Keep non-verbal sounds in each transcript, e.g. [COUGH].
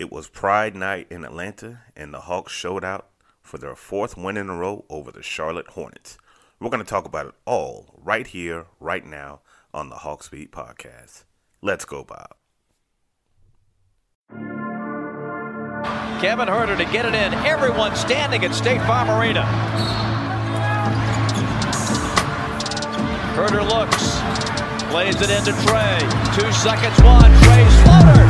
It was Pride Night in Atlanta, and the Hawks showed out for their fourth win in a row over the Charlotte Hornets. We're going to talk about it all right here, right now on the Hawks Beat podcast. Let's go, Bob. Kevin Huerter to get it in. Everyone standing at State Farm Arena. Huerter looks, plays it into Trae. Two seconds, one. Trae's floater.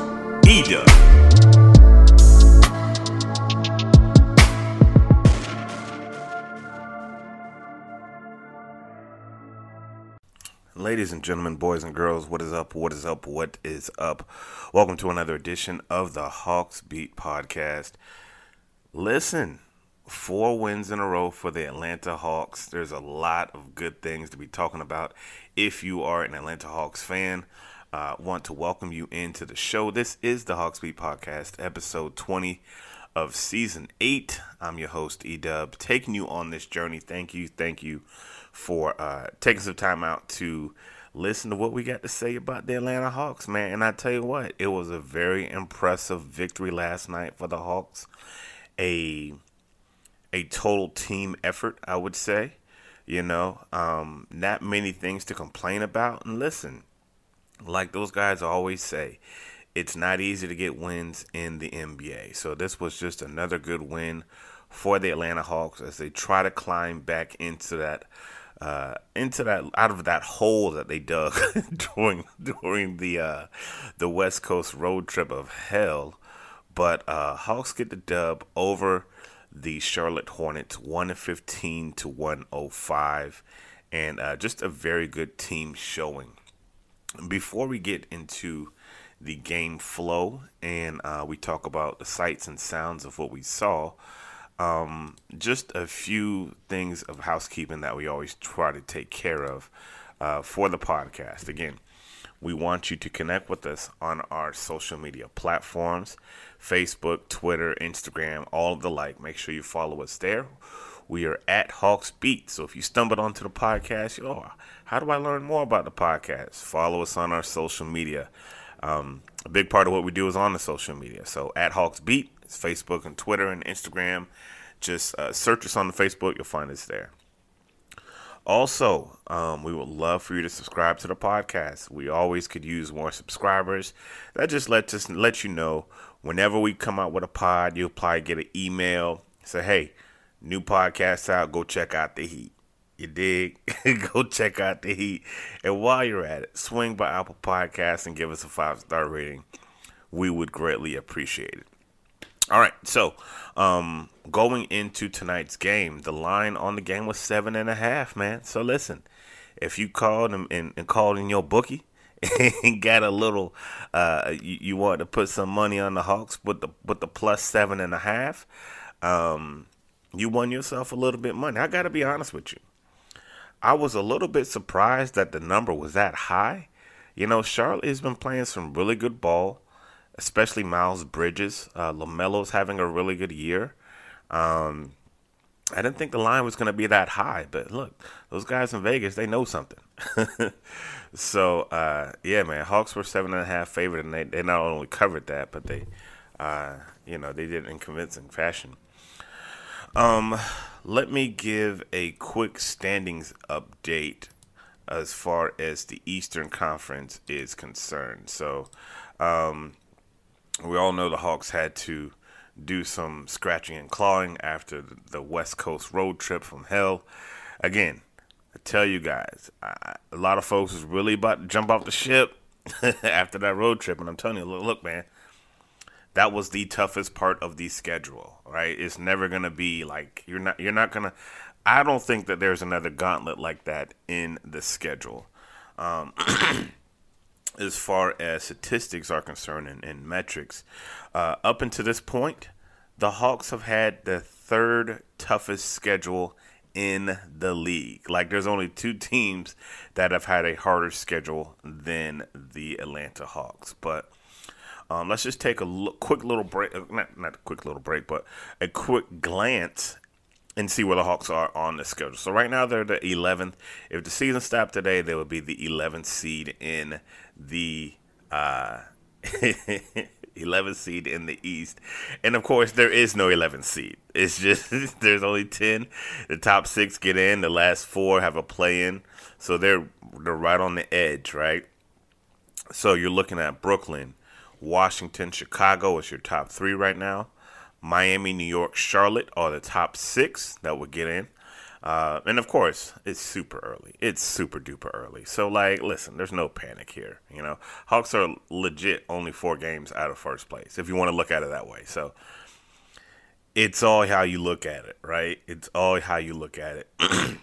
Ladies and gentlemen, boys and girls, what is up? What is up? What is up? Welcome to another edition of the Hawks Beat Podcast. Listen, four wins in a row for the Atlanta Hawks. There's a lot of good things to be talking about if you are an Atlanta Hawks fan uh, want to welcome you into the show. This is the Hawks Beat Podcast, episode 20 of season 8. I'm your host, Edub, taking you on this journey. Thank you, thank you for uh, taking some time out to listen to what we got to say about the Atlanta Hawks, man. And I tell you what, it was a very impressive victory last night for the Hawks. A a total team effort, I would say. You know, um, not many things to complain about. And listen, like those guys always say, it's not easy to get wins in the NBA. So this was just another good win for the Atlanta Hawks as they try to climb back into that uh, into that out of that hole that they dug [LAUGHS] during during the uh, the West Coast road trip of hell. But uh, Hawks get the dub over the Charlotte Hornets, one fifteen to one oh five, and uh, just a very good team showing before we get into the game flow and uh, we talk about the sights and sounds of what we saw, um, just a few things of housekeeping that we always try to take care of uh, for the podcast. Again, we want you to connect with us on our social media platforms Facebook, Twitter, Instagram, all of the like. Make sure you follow us there. We are at Hawks Beat. So if you stumbled onto the podcast, you how do I learn more about the podcast? Follow us on our social media. Um, a big part of what we do is on the social media. So at Hawks Beat, it's Facebook and Twitter and Instagram. Just uh, search us on the Facebook, you'll find us there. Also, um, we would love for you to subscribe to the podcast. We always could use more subscribers. That just lets us let you know whenever we come out with a pod, you'll probably get an email. Say, hey, New podcast out. Go check out the Heat. You dig? [LAUGHS] go check out the Heat. And while you're at it, swing by Apple Podcasts and give us a five star rating. We would greatly appreciate it. All right, so um, going into tonight's game, the line on the game was seven and a half, man. So listen, if you called and, and, and called in your bookie [LAUGHS] and got a little, uh, you, you want to put some money on the Hawks with the with the plus seven and a half. Um, you won yourself a little bit money. I got to be honest with you. I was a little bit surprised that the number was that high. You know, Charlotte has been playing some really good ball, especially Miles Bridges. Uh, LaMelo's having a really good year. Um, I didn't think the line was going to be that high, but look, those guys in Vegas, they know something. [LAUGHS] so, uh, yeah, man, Hawks were seven and a half favorite, and they, they not only covered that, but they, uh, you know, they did it in convincing fashion. Um, let me give a quick standings update as far as the Eastern Conference is concerned. So, um, we all know the Hawks had to do some scratching and clawing after the West Coast road trip from hell. Again, I tell you guys, I, a lot of folks is really about to jump off the ship [LAUGHS] after that road trip, and I'm telling you, look, look, man, that was the toughest part of the schedule. Right? It's never gonna be like you're not you're not gonna. I don't think that there's another gauntlet like that in the schedule. Um, [CLEARS THROAT] as far as statistics are concerned and, and metrics. Uh, up until this point, the Hawks have had the third toughest schedule in the league. Like, there's only two teams that have had a harder schedule than the Atlanta Hawks. But um, let's just take a l- quick little break. Uh, not, not a quick little break, but a quick glance and see where the Hawks are on the schedule. So right now they're the 11th. If the season stopped today, they would be the 11th seed in the uh, [LAUGHS] 11th seed in the East. And of course, there is no 11th seed. It's just [LAUGHS] there's only 10. The top six get in. The last four have a play in. So they're they're right on the edge, right? So you're looking at Brooklyn, Washington, Chicago is your top three right now. Miami, New York, Charlotte are the top six that would get in. Uh, and of course, it's super early. It's super duper early. So, like, listen, there's no panic here. You know, Hawks are legit only four games out of first place, if you want to look at it that way. So, it's all how you look at it, right? It's all how you look at it. [CLEARS THROAT]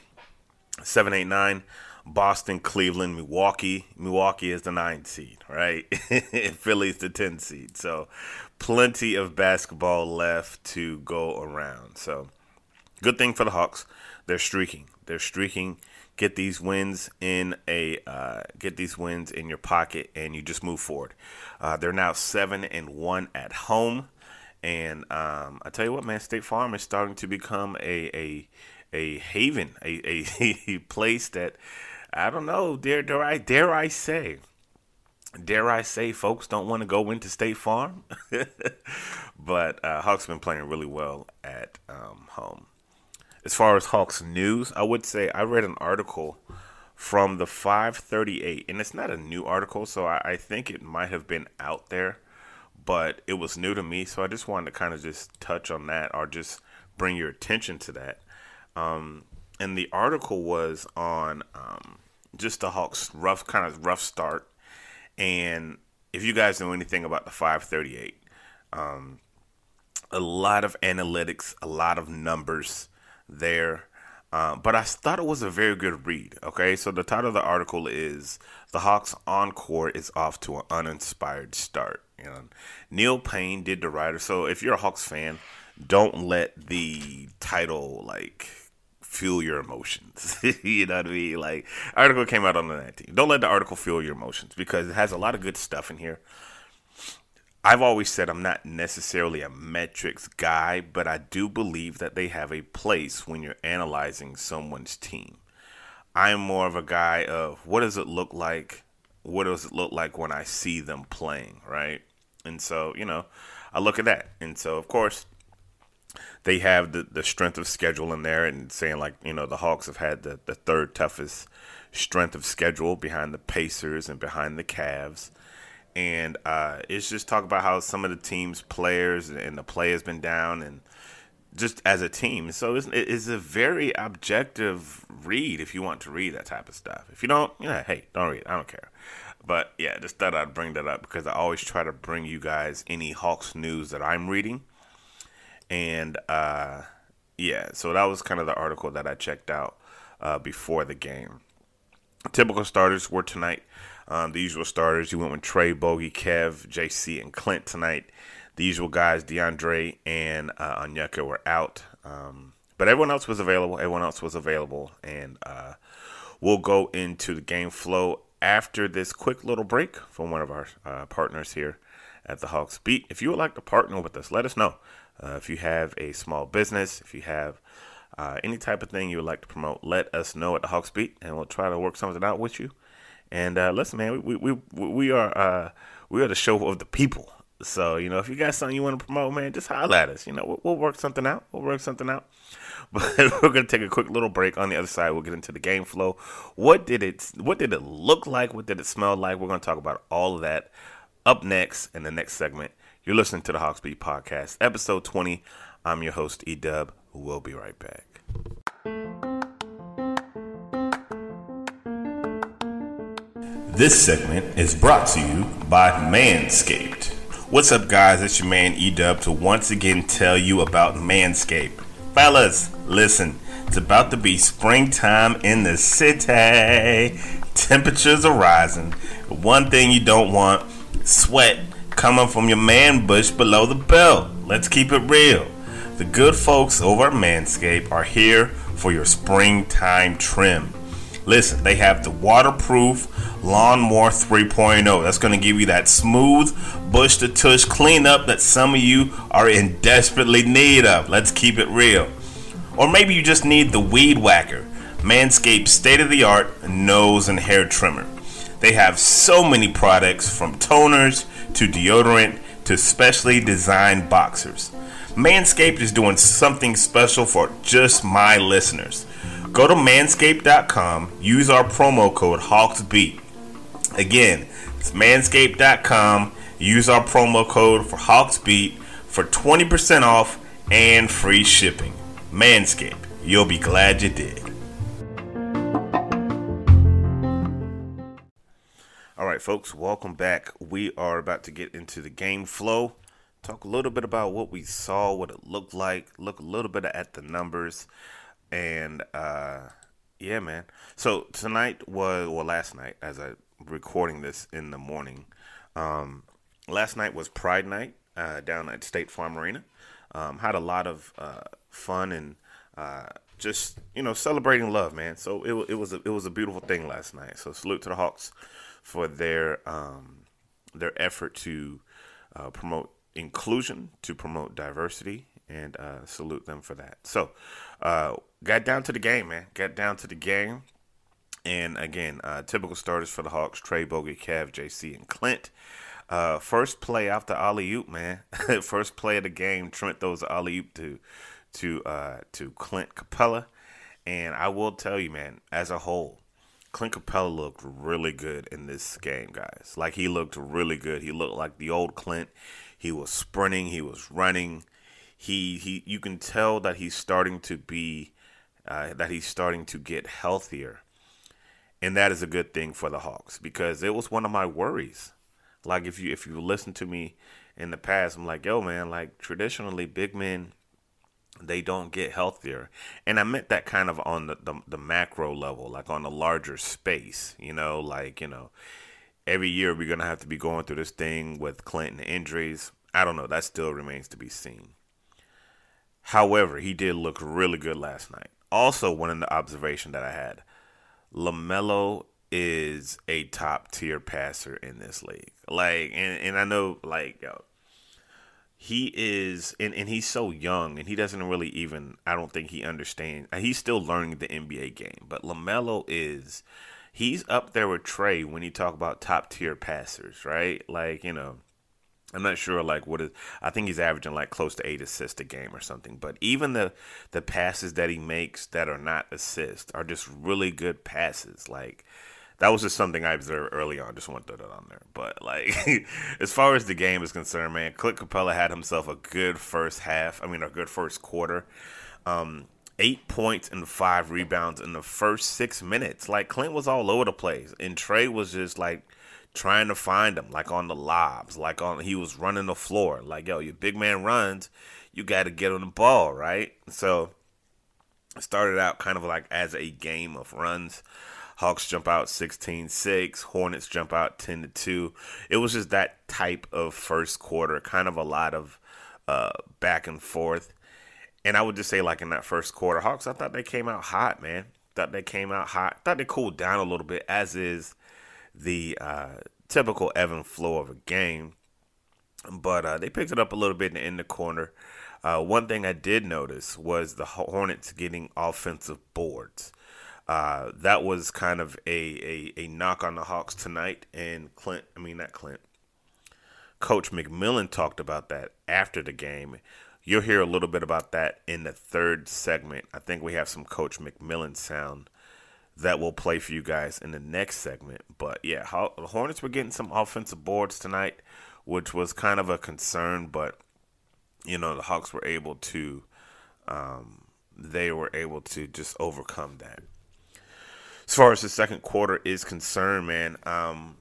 Seven, eight, nine. Boston, Cleveland, Milwaukee. Milwaukee is the nine seed, right? [LAUGHS] Philly's the 10 seed. So plenty of basketball left to go around. So good thing for the Hawks. They're streaking. They're streaking. Get these wins in a uh, get these wins in your pocket, and you just move forward. Uh, they're now seven and one at home, and um, I tell you what, man, State Farm is starting to become a a a haven, a, a [LAUGHS] place that I don't know. Dare, dare I dare I say, dare I say, folks don't want to go into State Farm, [LAUGHS] but uh, Hawks been playing really well at um, home. As far as Hawks news, I would say I read an article from the 538, and it's not a new article, so I, I think it might have been out there, but it was new to me, so I just wanted to kind of just touch on that or just bring your attention to that. Um, and the article was on um, just the Hawks' rough kind of rough start. And if you guys know anything about the 538, um, a lot of analytics, a lot of numbers there. Um, but I thought it was a very good read. Okay, so the title of the article is "The Hawks Encore is off to an uninspired start." Know, Neil Paine did the writer. So if you're a Hawks fan, don't let the title like fuel your emotions. [LAUGHS] you know what I mean? Like article came out on the 19th. Don't let the article fuel your emotions because it has a lot of good stuff in here. I've always said I'm not necessarily a metrics guy, but I do believe that they have a place when you're analyzing someone's team. I'm more of a guy of what does it look like? What does it look like when I see them playing, right? And so, you know, I look at that. And so, of course, they have the, the strength of schedule in there and saying like you know the Hawks have had the, the third toughest strength of schedule behind the Pacers and behind the Cavs. And uh, it's just talk about how some of the team's players and the play has been down and just as a team. So it's, it's a very objective read if you want to read that type of stuff. If you don't yeah, hey don't read I don't care. But yeah just thought I'd bring that up because I always try to bring you guys any Hawks news that I'm reading and uh, yeah, so that was kind of the article that I checked out uh, before the game. Typical starters were tonight. Um, the usual starters. You went with Trae, Bogi, Kev, JC, and Clint tonight. The usual guys, DeAndre and uh, were out. Um, but everyone else was available. Everyone else was available. And uh, We'll go into the game flow after this quick little break from one of our uh, partners here at the Hawks Beat. If you would like to partner with us, let us know. Uh, if you have a small business, if you have uh, any type of thing you would like to promote, let us know at the Hawks Beat, and we'll try to work something out with you. And uh, listen, man, we we we, we are uh, we are the show of the people. So you know, if you got something you want to promote, man, just holler at us. You know, we'll, we'll work something out. We'll work something out. [LAUGHS] But we're gonna take a quick little break. On the other side, we'll get into the game flow. What did it What did it look like? What did it smell like? We're gonna talk about all of that up next in the next segment. You're listening to the Hawks Beat Podcast, episode 20. I'm your host, E Dub. We'll be right back. This segment is brought to you by Manscaped. What's up, guys? It's your man E Dub to once again tell you about Manscaped. Fellas, listen, it's about to be springtime in the city. Temperatures are rising. One thing you don't want sweat coming from your man bush below the belt. Let's keep it real. The good folks over at Manscaped are here for your springtime trim. Listen, they have the waterproof Lawnmower 3.0. That's going to give you that smooth bush to tush cleanup that some of you are in desperately need of. Let's keep it real. Or maybe you just need the Weed Whacker, Manscaped state of the art nose and hair trimmer. They have so many products from toners to deodorant to specially designed boxers. Manscaped is doing something special for just my listeners. Go to manscaped.com, use our promo code HawksBeat. Again, it's manscaped.com, use our promo code for HawksBeat for 20% off and free shipping. Manscaped, you'll be glad you did. All right, folks, welcome back. We are about to get into the game flow. Talk a little bit about what we saw, what it looked like, look a little bit at the numbers. And uh, yeah, man. So tonight was well, last night as I recording this in the morning. Um, last night was Pride Night uh, down at State Farm Arena. Um, had a lot of uh, fun and uh, just you know celebrating love, man. So it, it was a, it was a beautiful thing last night. So salute to the Hawks for their um, their effort to uh, promote inclusion, to promote diversity, and uh, salute them for that. So uh, got down to the game, man. Got down to the game. And again, uh, typical starters for the Hawks: Trae, Bogi, Kev, JC, and Clint. Uh, first play after alley oop, man. [LAUGHS] first play of the game. Trent throws alley oop to to uh, to Clint Capela. and I will tell you, man, as a whole, Clint Capela looked really good in this game, guys. Like he looked really good. He looked like the old Clint. He was sprinting. He was running. He he. You can tell that he's starting to be uh, that he's starting to get healthier, and that is a good thing for the Hawks because it was one of my worries. Like if you if you listen to me in the past, I'm like, yo, man, like traditionally big men they don't get healthier. And I meant that kind of on the, the, the, macro level, like on the larger space, you know, like, you know, every year we're going to have to be going through this thing with Clinton injuries. I don't know. That still remains to be seen. However, he did look really good last night. Also, one of the observation that I had, LaMelo is a top tier passer in this league. Like, and, and I know, like, yo, he is and, and he's so young and he doesn't really even I don't think he understands uh, he's still learning the NBA game. But LaMelo is he's up there with Trae when you talk about top tier passers, right? Like, you know, I'm not sure like what is I think he's averaging like close to eight assists a game or something. But even the the passes that he makes that are not assists are just really good passes. Like that was just something I observed early on. Just want to throw that on there. But like, [LAUGHS] as far as the game is concerned, man, Clint Capela had himself a good first half. I mean, a good first quarter. Um, eight points and five rebounds in the first six minutes. Like Clint was all over the place, and Trae was just like trying to find him, like on the lobs, like on he was running the floor. Like yo, your big man runs, you got to get on the ball, right? So it started out kind of like as a game of runs. Hawks jump out 16-6, Hornets jump out 10 to 2. It was just that type of first quarter, kind of a lot of uh, back and forth. And I would just say like in that first quarter, Hawks, I thought they came out hot, man. Thought they came out hot. Thought they cooled down a little bit, as is the uh, typical ebb and flow of a game. But uh, they picked it up a little bit in the corner. Uh, one thing I did notice was the Hornets getting offensive boards. Uh, that was kind of a, a, a knock on the Hawks tonight. And Clint, I mean, not Clint, Coach McMillan talked about that after the game. You'll hear a little bit about that in the third segment. I think we have some Coach McMillan sound that will play for you guys in the next segment. But yeah, the Hornets were getting some offensive boards tonight, which was kind of a concern. But you know, the Hawks were able to, um, they were able to just overcome that. As far as the second quarter is concerned, man, um,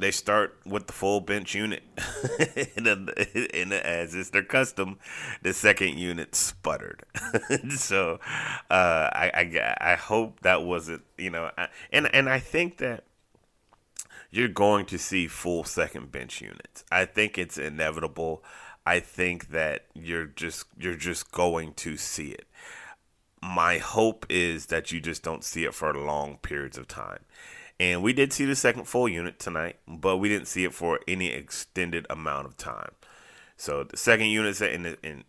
they start with the full bench unit, [LAUGHS] and, and, as is their custom, the second unit sputtered. [LAUGHS] so uh, I, I, I hope that wasn't you know, and and I think that you're going to see full second bench units. I think it's inevitable. I think that you're just you're just going to see it. My hope is that you just don't see it for long periods of time and we did see the second full unit tonight, but we didn't see it for any extended amount of time. So the second unit in the, in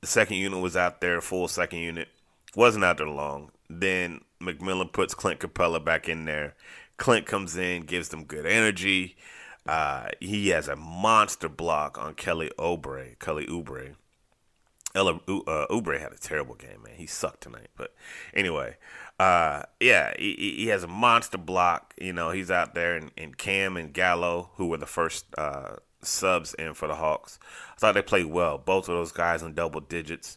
the second unit was out there, full second unit wasn't out there long. Then McMillan puts Clint Capela back in there. Clint comes in, gives them good energy. Uh, he has a monster block on Kelly Oubre. Kelly Oubre. Ella uh, Oubre had a terrible game, man. He sucked tonight. But anyway, uh, yeah, he, he, has a monster block. You know, he's out there, and, and Cam and Gallo, who were the first uh, subs in for the Hawks, I thought they played well. Both of those guys in double digits.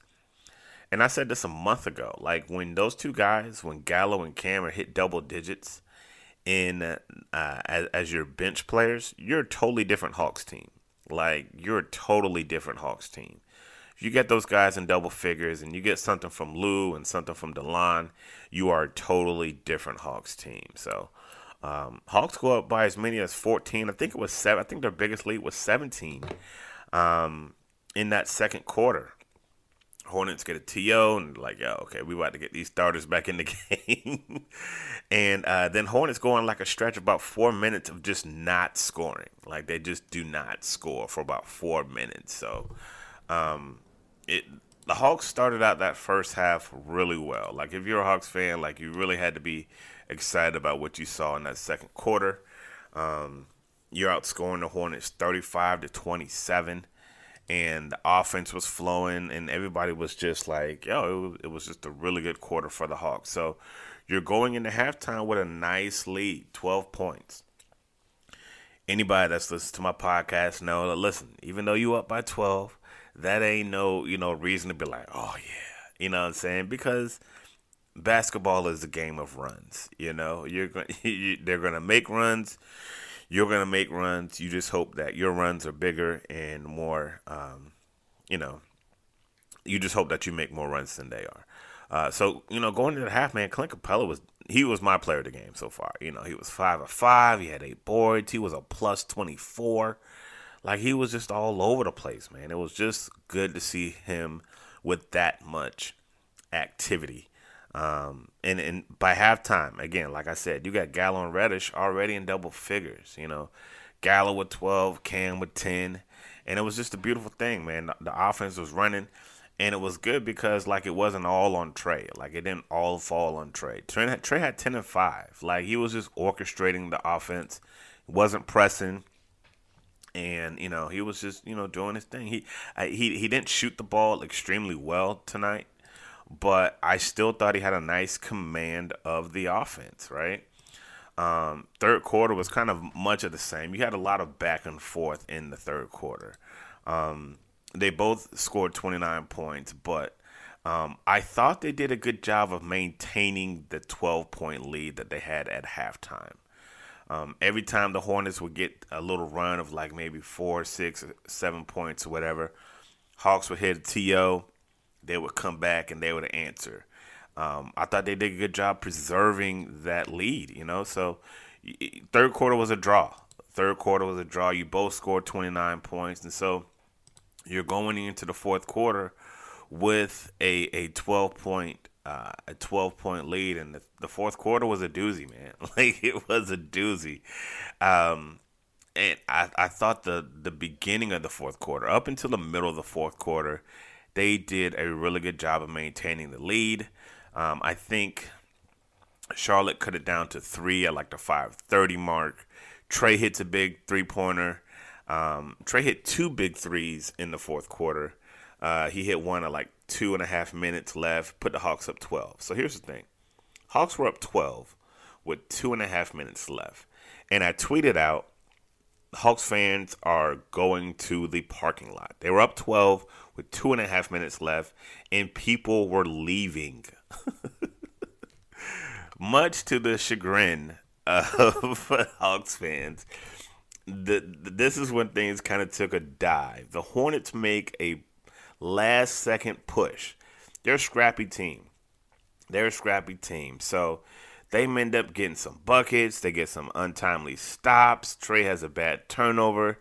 And I said this a month ago. Like when those two guys, when Gallo and Cam are hit double digits in uh, as, as your bench players, you're a totally different Hawks team. Like you're a totally different Hawks team you get those guys in double figures and you get something from Lou and something from Delon, you are a totally different Hawks team. So um, Hawks go up by as many as 14. I think it was seven. I think their biggest lead was 17 um, in that second quarter. Hornets get a TO and like, yeah, okay, we about to get these starters back in the [LAUGHS] game. and uh, then Hornets go on like a stretch of about four minutes of just not scoring. Like they just do not score for about four minutes. So um, it the Hawks started out that first half really well. Like if you're a Hawks fan, like you really had to be excited about what you saw in that second quarter. Um, you're outscoring the Hornets 35 to 27, and the offense was flowing, and everybody was just like, yo, it was, just a really good quarter for the Hawks. So you're going into halftime with a nice lead, 12 points. Anybody that's listened to my podcast know that listen, even though you up by 12, that ain't no, you know, reason to be like, oh yeah, you know what I'm saying? Because basketball is a game of runs. You know, you're going, [LAUGHS] they're going to make runs. You're going to make runs. You just hope that your runs are bigger and more. Um, you know, you just hope that you make more runs than they are. Uh, so you know, going into the half, man, Clint Capela was he was my player of the game so far. You know, he was five of five. He had eight boards. He was a plus twenty four. Like he was just all over the place, man. It was just good to see him with that much activity. Um, and, and by halftime, again, like I said, you got Gallo and Reddish already in double figures. You know, Gallo with 12, Cam with 10. And it was just a beautiful thing, man. The, the offense was running. And it was good because, like, it wasn't all on Trae. Like, it didn't all fall on Trae. Trey had, Trae had 10 and 5. Like, he was just orchestrating the offense, wasn't pressing and you know he was just you know doing his thing. He I, he he didn't shoot the ball extremely well tonight, but I still thought he had a nice command of the offense. Right. Um, third quarter was kind of much of the same. You had a lot of back and forth in the third quarter. Um, they both scored 29 points, but um, I thought they did a good job of maintaining the 12 point lead that they had at halftime. Um, every time the Hornets would get a little run of like maybe four, six, seven points or whatever, Hawks would hit a TO. They would come back and they would answer. Um, I thought they did a good job preserving that lead, you know. So third quarter was a draw. Third quarter was a draw. You both scored 29 points, and so you're going into the fourth quarter with a a 12 point uh, a 12 point lead, and the, the, fourth quarter was a doozy, man. [LAUGHS] Like it was a doozy. Um, and I, I thought the the beginning of the fourth quarter, up until the middle of the fourth quarter, they did a really good job of maintaining the lead. Um, I think Charlotte cut it down to three at like the 5:30 mark. Trae hits a big three pointer. Um, Trae hit two big threes in the fourth quarter. Uh, he hit one at like two and a half minutes left, put the Hawks up 12. So here's the thing Hawks were up 12 with two and a half minutes left. And I tweeted out Hawks fans are going to the parking lot. They were up 12 with two and a half minutes left, and people were leaving. [LAUGHS] Much to the chagrin of [LAUGHS] Hawks fans, the, this is when things kind of took a dive. The Hornets make a last second push. They're a scrappy team. They're a scrappy team. So they end up getting some buckets. They get some untimely stops. Trae has a bad turnover.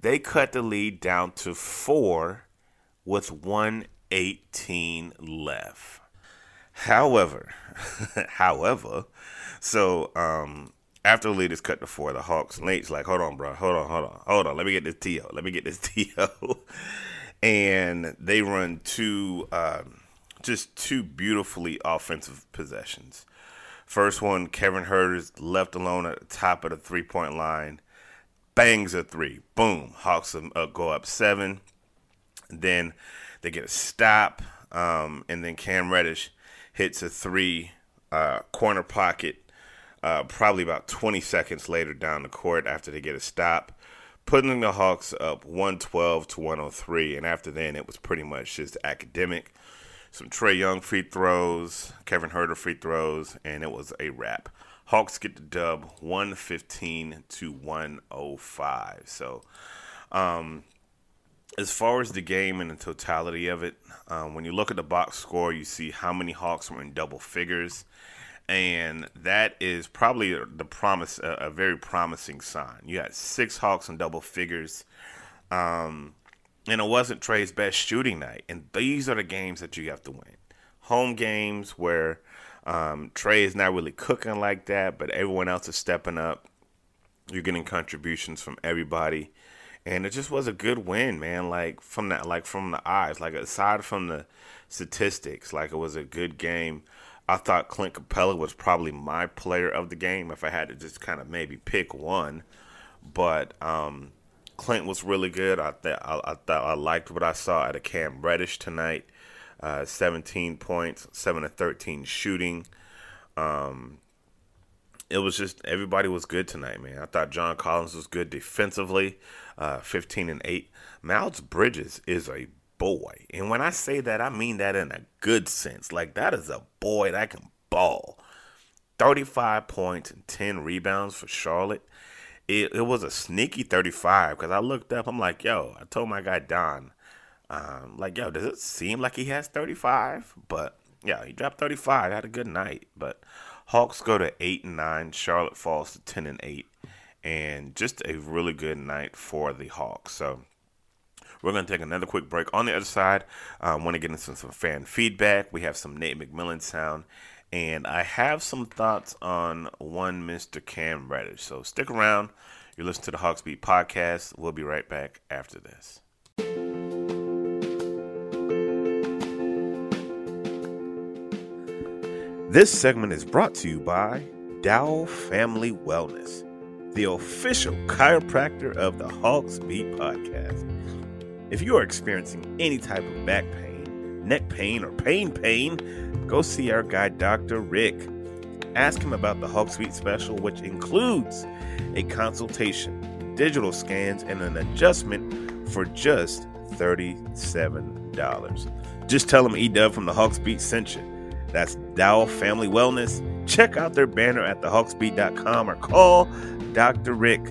They cut the lead down to four with 118 left. However, [LAUGHS] however, so um, after the lead is cut to four, the Hawks, Nate's like, hold on, bro, hold on, hold on, hold on, let me get this TO, let me get this [LAUGHS] TO. And they run two, um, just two beautifully offensive possessions. First one, Kevin Huerter is left alone at the top of the three point line, bangs a three, boom, Hawks uh, go up seven. Then they get a stop, um, and then Cam Reddish hits a three uh, corner pocket, uh, probably about 20 seconds later down the court after they get a stop putting the Hawks up 112 to 103. And after then, it was pretty much just academic. Some Trae Young free throws, Kevin Huerter free throws, and it was a wrap. Hawks get the dub 115 to 105. So, um, as far as the game and the totality of it, um, when you look at the box score, you see how many Hawks were in double figures and that is probably the promise a, a, very promising sign. You had six Hawks in double figures, um, and it wasn't Trae's best shooting night. And these are the games that you have to win. Home games where um, Trae is not really cooking like that, but everyone else is stepping up. You're getting contributions from everybody, and it just was a good win, man. Like from that, like from the eyes, like aside from the statistics, like it was a good game. I thought Clint Capela was probably my player of the game if I had to just kind of maybe pick one. But um, Clint was really good. I, th- I, I thought I liked what I saw out of Cam Reddish tonight. Uh, 17 points, 7 to 13 shooting. Um, it was just everybody was good tonight, man. I thought John Collins was good defensively, uh, 15 and 8. Miles Bridges is a boy. And when I say that, I mean that in a good sense. Like, that is a boy that can ball. 35 points and 10 rebounds for Charlotte. It, it was a sneaky 35 because I looked up. I'm like, yo, I told my guy Don, um, like, yo, does it seem like he has 35? But yeah, he dropped 35. Had a good night. But Hawks go to 8 and 9. Charlotte falls to 10 and 8. And just a really good night for the Hawks. So we're going to take another quick break. On the other side, I um, want to get into some fan feedback. We have some Nate McMillan sound, and I have some thoughts on one Mr. Cam Reddish. So stick around. You're listening to the Hawks Beat podcast. We'll be right back after this. This segment is brought to you by Dow Family Wellness, the official chiropractor of the Hawks Beat podcast. If you are experiencing any type of back pain, neck pain, or pain pain, go see our guy, Dr. Rick. Ask him about the Hawks Beat special, which includes a consultation, digital scans, and an adjustment for just $37. Just tell him E-Dub from the Hawks Beat sent you. That's Dow Family Wellness. Check out their banner at thehawksbeat.com or call Dr. Rick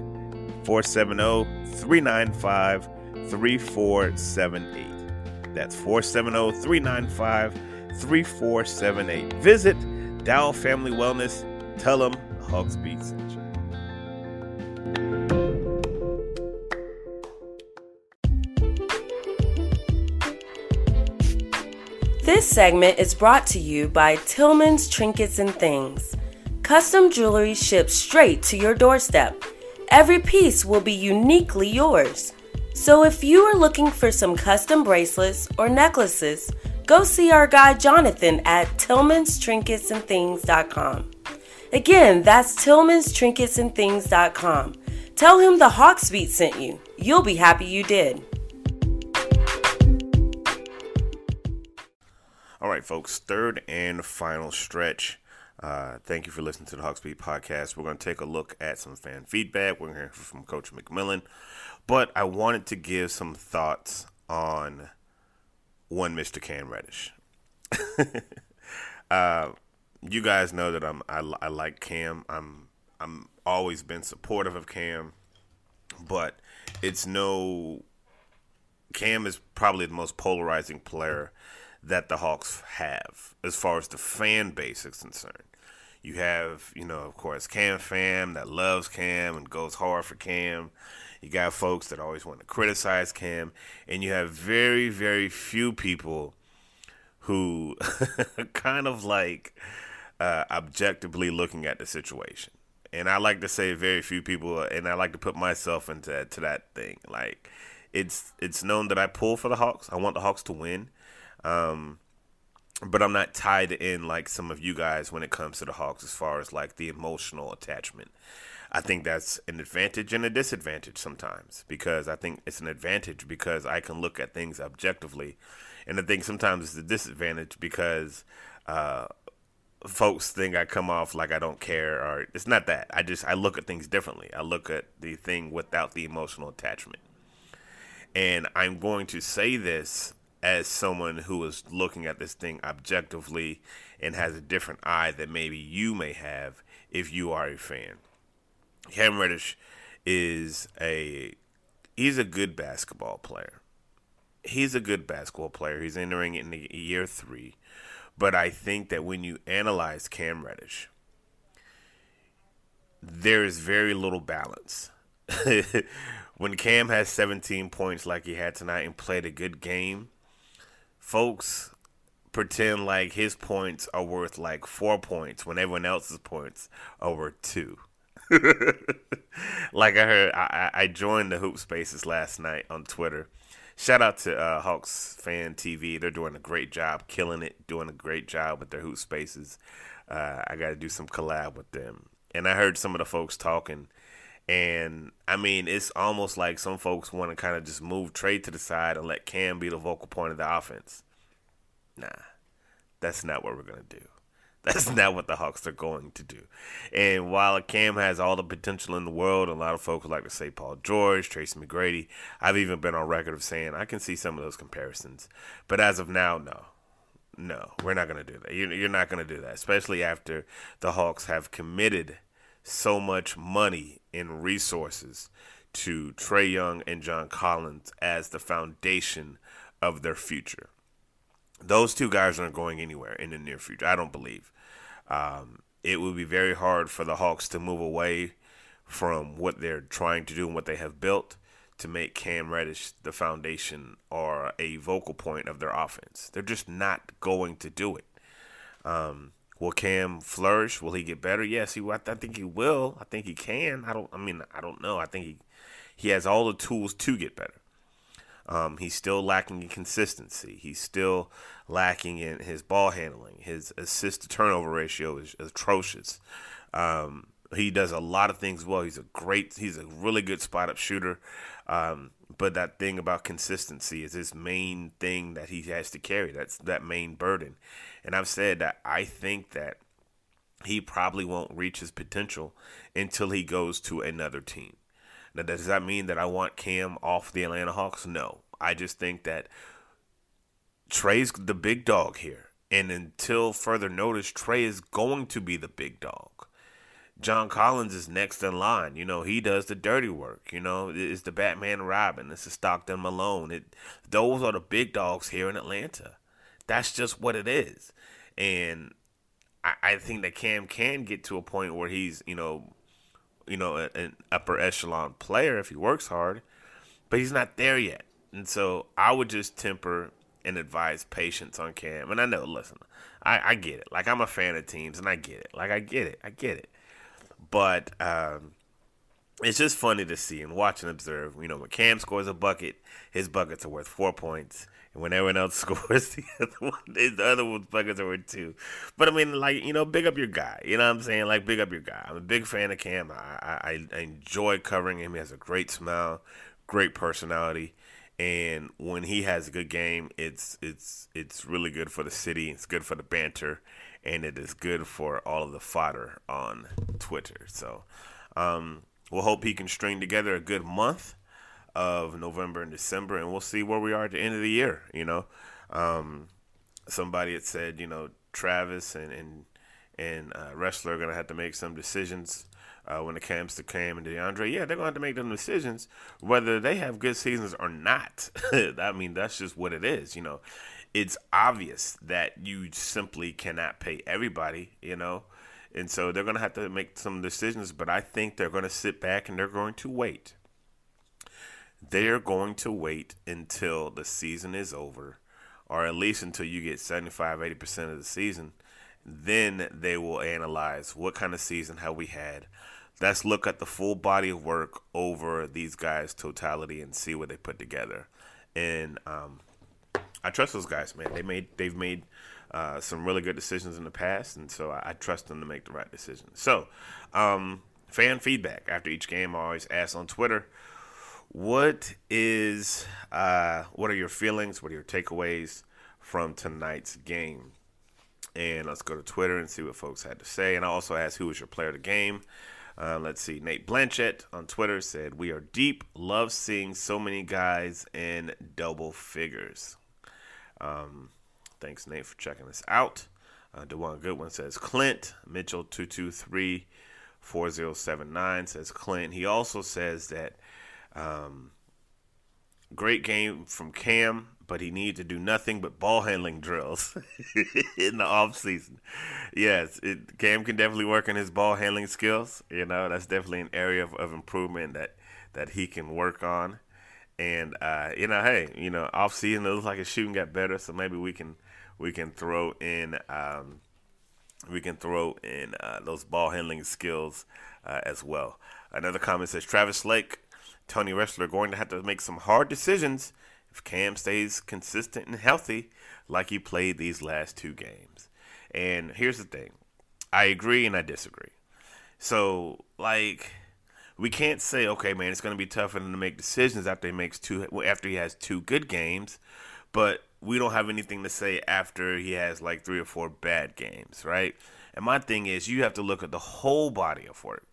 470 395 3478. That's 470 395 3478. Visit Dow Family Wellness. Tell them Hawks Beat sent. This segment is brought to you by Tillman's Trinkets and Things. Custom jewelry shipped straight to your doorstep. Every piece will be uniquely yours. So if you are looking for some custom bracelets or necklaces, go see our guy Jonathan at tillmanstrinketsandthings.com. Again, that's tillmanstrinketsandthings.com. Tell him the Hawks Beat sent you. You'll be happy you did. All right, folks, third and final stretch. Uh, thank you for listening to the Hawks Beat podcast. We're going to take a look at some fan feedback. We're going to hear from Coach McMillan. But I wanted to give some thoughts on one Mr. Cam Reddish. [LAUGHS] uh, you guys know that I'm I, I like Cam. I'm I'm always been supportive of Cam, but it's no Cam is probably the most polarizing player that the Hawks have as far as the fan base is concerned. You have, you know, of course, Cam fam that loves Cam and goes hard for Cam. You got folks that always want to criticize Cam, and you have very, very few people who [LAUGHS] kind of like uh, objectively looking at the situation. And I like to say very few people, and I like to put myself into to that thing. Like it's it's known that I pull for the Hawks. I want the Hawks to win. Um, but I'm not tied in like some of you guys when it comes to the Hawks as far as like the emotional attachment. I think that's an advantage and a disadvantage sometimes because I think it's an advantage because I can look at things objectively, and I think sometimes it's a disadvantage because uh, folks think I come off like I don't care or it's not that. I just I look at things differently. I look at the thing without the emotional attachment. And I'm going to say this as someone who is looking at this thing objectively and has a different eye that maybe you may have if you are a fan. Cam Reddish is a he's a good basketball player. He's a good basketball player. He's entering in year three. But I think that when you analyze Cam Reddish, there is very little balance. [LAUGHS] when Cam has 17 points like he had tonight and played a good game, folks pretend like his points are worth like four points when everyone else's points are worth two. [LAUGHS] like I heard, I, I joined the Hoop Spaces last night on Twitter. Shout out to uh, Hawks Fan TV. They're doing a great job, killing it, doing a great job with their Hoop Spaces. Uh, I got to do some collab with them. And I heard some of the folks talking, and I mean, it's almost like some folks want to kind of just move Trae to the side and let Cam be the vocal point of the offense. Nah, that's not what we're gonna do. [LAUGHS] That's not what the Hawks are going to do. And while Cam has all the potential in the world, a lot of folks like to say Paul George, Tracy McGrady. I've even been on record of saying I can see some of those comparisons. But as of now, no. No, we're not going to do that. You're not going to do that, especially after the Hawks have committed so much money and resources to Trae Young and John Collins as the foundation of their future. Those two guys aren't going anywhere in the near future. I don't believe. Um, it would be very hard for the Hawks to move away from what they're trying to do and what they have built to make Cam Reddish the foundation or a vocal point of their offense. They're just not going to do it. Um, will Cam flourish? Will he get better? Yes, he. I think he will. I think he can. I don't. I mean, I don't know. I think he he has all the tools to get better. Um, he's still lacking in consistency. He's still lacking in his ball handling. His assist to turnover ratio is atrocious. Um, he does a lot of things well. He's a great, he's a really good spot up shooter. Um, but that thing about consistency is his main thing that he has to carry. That's that main burden. And I've said that I think that he probably won't reach his potential until he goes to another team. Now, does that mean that I want Cam off the Atlanta Hawks? No. I just think that Trae's the big dog here. And until further notice, Trae is going to be the big dog. John Collins is next in line. You know, he does the dirty work. You know, it's the Batman Robin. It's the Stockton Malone. It, those are the big dogs here in Atlanta. That's just what it is. And I, I think that Cam can get to a point where he's, you know, you know, an upper echelon player if he works hard, but he's not there yet. And so I would just temper and advise patience on Cam. And I know, listen, I, I get it. Like I'm a fan of teams, and I get it. Like I get it. I get it. But um, it's just funny to see and watch and observe. You know, when Cam scores a bucket, his buckets are worth four points. And when everyone else [LAUGHS] scores, the other one, the other one's buckets are worth two. But I mean, like you know, big up your guy. You know what I'm saying? Like big up your guy. I'm a big fan of Cam. I I, I enjoy covering him. He has a great smile, great personality, and when he has a good game, it's it's it's really good for the city. It's good for the banter, and it is good for all of the fodder on Twitter. So. Um, we'll hope he can string together a good month of November and December, and we'll see where we are at the end of the year. You know, um, somebody had said, you know, Travis and and and uh, Ressler are gonna have to make some decisions uh, when it comes to Cam and DeAndre. Yeah, they're gonna have to make them decisions whether they have good seasons or not. [LAUGHS] I mean, that's just what it is. You know, it's obvious that you simply cannot pay everybody. You know. And so they're going to have to make some decisions, but I think they're going to sit back and they're going to wait. They're going to wait until the season is over, or at least until you get 75, 80% of the season. Then they will analyze what kind of season have we had. Let's look at the full body of work over these guys' totality and see what they put together. And um, I trust those guys, man. They made they've made uh, some really good decisions in the past, and so I, I trust them to make the right decision. So, um, fan feedback after each game, I always ask on Twitter, what is uh, what are your feelings? What are your takeaways from tonight's game? And let's go to Twitter and see what folks had to say. And I also asked who was your player of the game. Uh, let's see. Nate Blanchett on Twitter said, "We are deep. Love seeing so many guys in double figures." Um, Thanks, Nate, for checking us out. Uh, Dewan Goodwin says Clint. Mitchell 223 4079 says Clint. He also says that um, great game from Cam, but he needs to do nothing but ball handling drills [LAUGHS] in the off season. Yes, it, Cam can definitely work on his ball handling skills. You know, that's definitely an area of, of improvement that that he can work on. And uh, you know, hey, you know, off season it looks like his shooting got better, so maybe we can we can throw in um, we can throw in uh, those ball handling skills uh, as well. Another comment says Travis Lake, Tony Ressler going to have to make some hard decisions if Cam stays consistent and healthy like he played these last two games. And here's the thing I agree and I disagree. So, like, we can't say, okay, man, it's going to be tough for him to make decisions after he makes two, after he has two good games, but we don't have anything to say after he has like three or four bad games, right? And my thing is, you have to look at the whole body of work.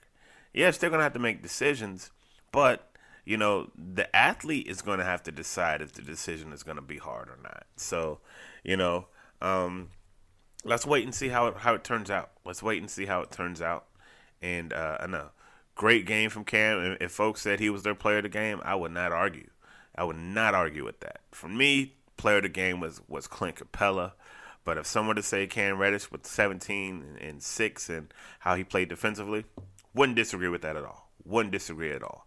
Yes, they're going to have to make decisions, but you know, the athlete is going to have to decide if the decision is going to be hard or not. So, you know, um, let's wait and see how it, how it turns out. Let's wait and see how it turns out. And uh, I know, great game from Cam. If folks said he was their player of the game, I would not argue. I would not argue with that. For me, player of the game was was Clint Capela. But if someone to say Cam Reddish with 17 and 6 and how he played defensively, wouldn't disagree with that at all. Wouldn't disagree at all.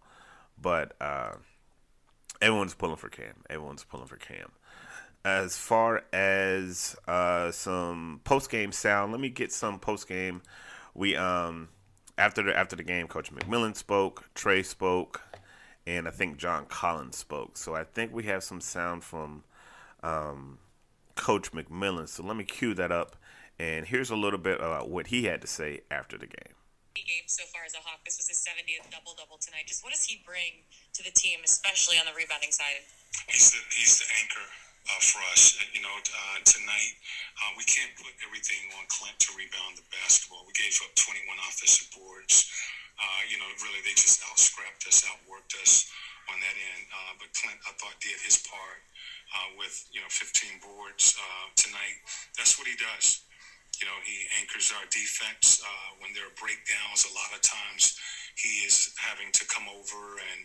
But uh, everyone's pulling for Cam. Everyone's pulling for Cam. As far as uh, some post game sound, let me get some post game. We um after the after the game, Coach McMillan spoke, Trae spoke, and I think John Collins spoke. So I think we have some sound from um, Coach McMillan. So let me cue that up. And here's a little bit about what he had to say after the game. Game so far as a Hawk. This was his 70th double double tonight. Just what does he bring to the team, especially on the rebounding side? He's the, he's the anchor uh, for us. You know, uh, tonight uh, we can't put everything on Clint to rebound the basketball. We gave up 21 offensive boards. Uh, you know, really they just out scrapped us, outworked us on that end. Uh, but Clint, I thought, did his part uh, with you know 15 boards uh, tonight. That's what he does. You know, he anchors our defense uh, when there are breakdowns. A lot of times, he is having to come over and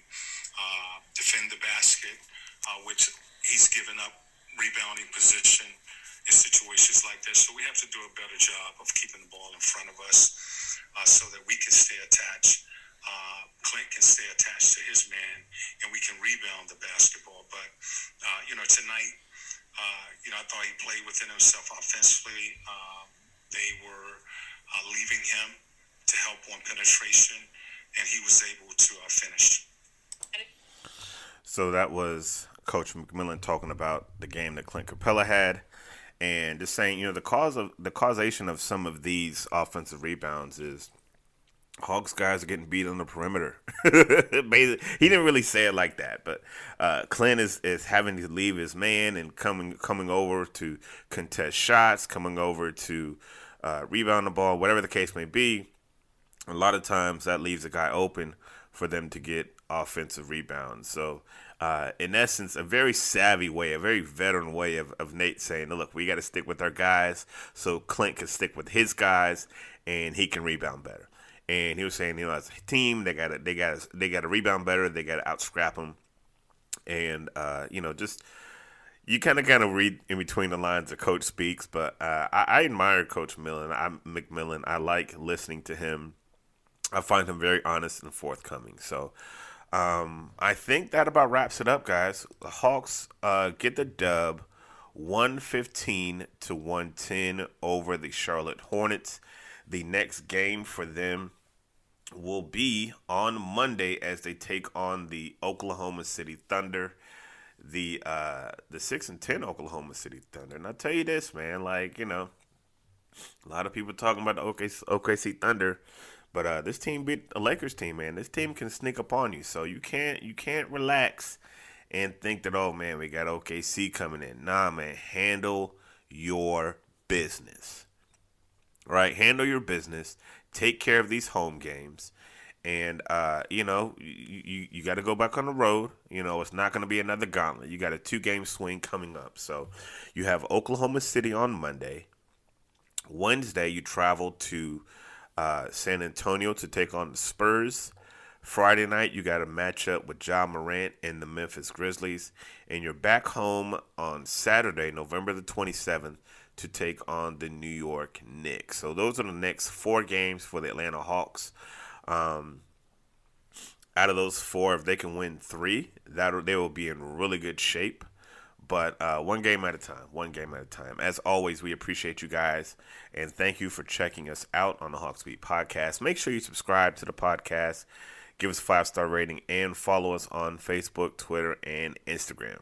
uh, defend the basket, uh, which he's given up rebounding position in situations like this. So we have to do a better job of keeping the ball in front of us uh, so that we can stay attached uh, Clint can stay attached to his man and we can rebound the basketball. But, uh, you know, tonight, uh, you know, I thought he played within himself offensively. Um, they were uh, leaving him to help on penetration, and he was able to uh, finish. So that was Coach McMillan talking about the game that Clint Capela had, and just saying, you know, the cause of the causation of some of these offensive rebounds is Hawks guys are getting beat on the perimeter. [LAUGHS] he didn't really say it like that, but uh, Clint is, is having to leave his man and coming coming over to contest shots, coming over to uh, rebound the ball, whatever the case may be. A lot of times that leaves a guy open for them to get offensive rebounds. So, uh, in essence, a very savvy way, a very veteran way of, of Nate saying, look, we got to stick with our guys so Clint can stick with his guys and he can rebound better and he was saying, you know, as a team, they got to they got they got to rebound better, they got to outscrap them, and uh, you know, just you kind of kind of read in between the lines. The coach speaks, but uh, I, I, admire Coach Millen. I'm McMillan. I like listening to him. I find him very honest and forthcoming. So. Um, I think that about wraps it up, guys. The Hawks uh, get the dub, one fifteen to one ten over the Charlotte Hornets. The next game for them will be on Monday as they take on the Oklahoma City Thunder, the uh, the six and ten Oklahoma City Thunder. And I tell you this, man, like you know, a lot of people talking about the OKC, OKC Thunder, but uh, this team beat a Lakers team, man. This team can sneak up on you, so you can't you can't relax and think that oh man, we got OKC coming in. Nah, man, handle your business. Right, handle your business take care of these home games. And uh, you know, you, you, you got to go back on the road. You know, it's not going to be another gauntlet. You got a two game swing coming up. So you have Oklahoma City on Monday. Wednesday, you travel to uh, San Antonio to take on the Spurs. Friday night, you got a matchup with Ja Morant and the Memphis Grizzlies. And you're back home on Saturday, November the 27th, to take on the New York Knicks. So those are the next four games for the Atlanta Hawks. Um, out of those four, if they can win three, that they will be in really good shape. But uh, one game at a time, one game at a time. As always, we appreciate you guys and thank you for checking us out on the Hawks Beat podcast. Make sure you subscribe to the podcast, give us a five star rating, and follow us on Facebook, Twitter, and Instagram.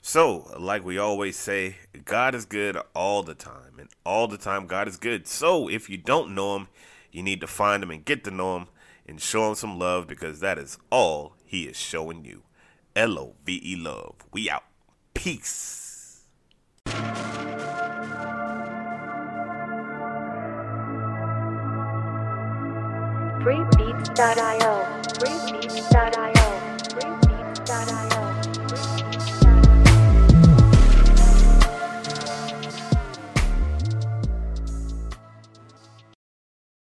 So, like we always say, God is good all the time, and all the time God is good. So, if you don't know Him, you need to find Him and get to know Him and show Him some love because that is all He is showing you. L O V E love. We out. Peace. Freebeats.io. Freebeats.io. Freebeats.io.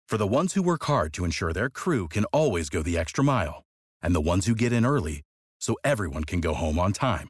For the ones who work hard to ensure their crew can always go the extra mile, and the ones who get in early so everyone can go home on time,